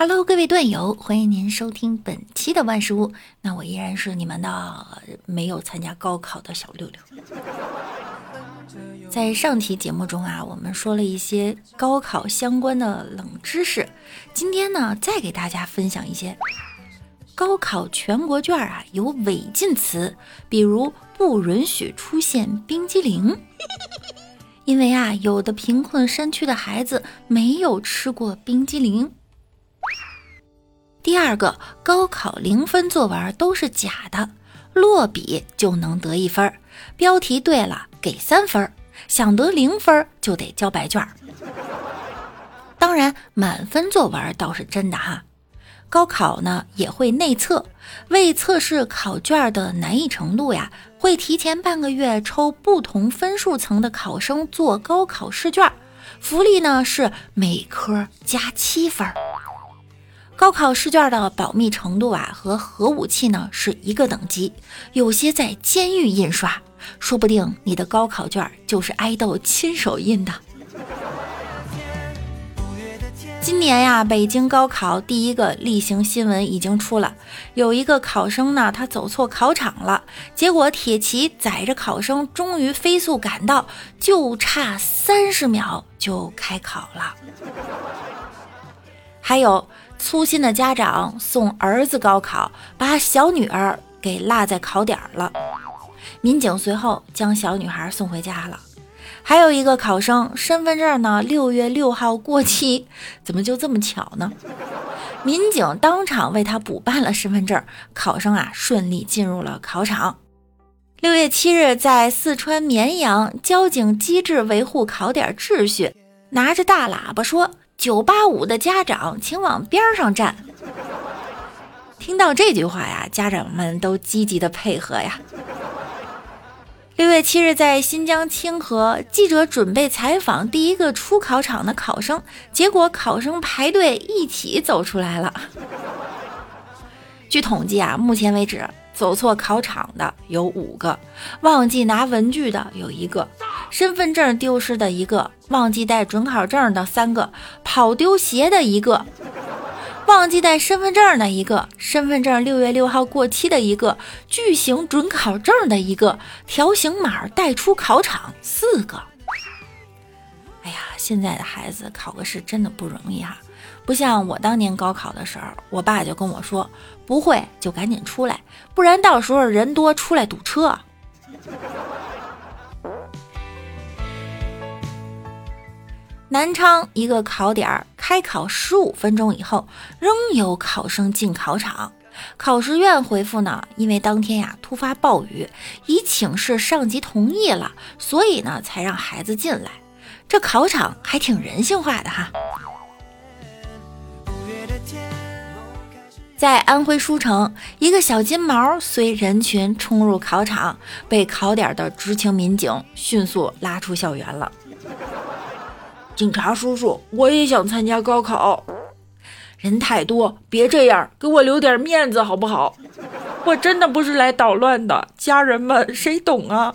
Hello，各位段友，欢迎您收听本期的万事屋。那我依然是你们的没有参加高考的小六六。在上期节目中啊，我们说了一些高考相关的冷知识。今天呢，再给大家分享一些高考全国卷啊有违禁词，比如不允许出现冰激凌，因为啊，有的贫困山区的孩子没有吃过冰激凌。第二个，高考零分作文都是假的，落笔就能得一分儿，标题对了给三分，想得零分就得交白卷儿。当然，满分作文倒是真的哈。高考呢也会内测，为测试考卷的难易程度呀，会提前半个月抽不同分数层的考生做高考试卷，福利呢是每科加七分儿。高考试卷的保密程度啊，和核武器呢是一个等级。有些在监狱印刷，说不定你的高考卷就是爱豆亲手印的。今年呀，北京高考第一个例行新闻已经出了，有一个考生呢，他走错考场了，结果铁骑载着考生终于飞速赶到，就差三十秒就开考了。还有。粗心的家长送儿子高考，把小女儿给落在考点了。民警随后将小女孩送回家了。还有一个考生身份证呢，六月六号过期，怎么就这么巧呢？民警当场为他补办了身份证，考生啊顺利进入了考场。六月七日，在四川绵阳，交警机智维护考点秩序，拿着大喇叭说。九八五的家长，请往边上站。听到这句话呀，家长们都积极的配合呀。六月七日，在新疆清河，记者准备采访第一个出考场的考生，结果考生排队一起走出来了。据统计啊，目前为止。走错考场的有五个，忘记拿文具的有一个，身份证丢失的一个，忘记带准考证的三个，跑丢鞋的一个，忘记带身份证的一个，身份证六月六号过期的一个，巨型准考证的一个，条形码带出考场四个。哎呀，现在的孩子考个试真的不容易哈。不像我当年高考的时候，我爸就跟我说，不会就赶紧出来，不然到时候人多出来堵车。南昌一个考点开考十五分钟以后，仍有考生进考场，考试院回复呢，因为当天呀突发暴雨，已请示上级同意了，所以呢才让孩子进来。这考场还挺人性化的哈。在安徽舒城，一个小金毛随人群冲入考场，被考点的执勤民警迅速拉出校园了。警察叔叔，我也想参加高考。人太多，别这样，给我留点面子好不好？我真的不是来捣乱的，家人们谁懂啊？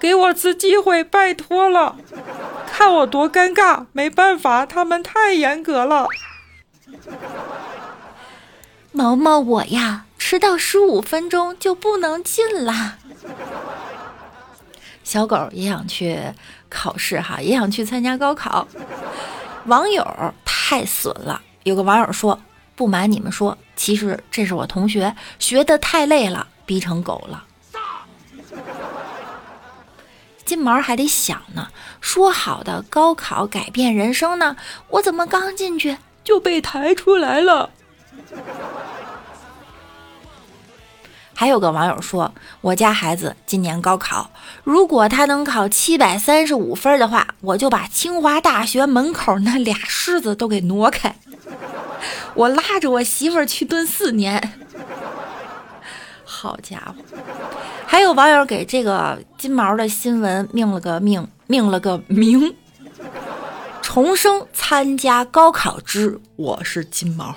给我次机会，拜托了。看我多尴尬，没办法，他们太严格了。毛毛，我呀，迟到十五分钟就不能进啦。小狗也想去考试哈，也想去参加高考。网友太损了，有个网友说：“不瞒你们说，其实这是我同学，学的太累了，逼成狗了。”金毛还得想呢，说好的高考改变人生呢，我怎么刚进去就被抬出来了？还有个网友说，我家孩子今年高考，如果他能考七百三十五分的话，我就把清华大学门口那俩狮子都给挪开，我拉着我媳妇去蹲四年。好家伙！还有网友给这个金毛的新闻命了个命，命了个名，重生参加高考之我是金毛。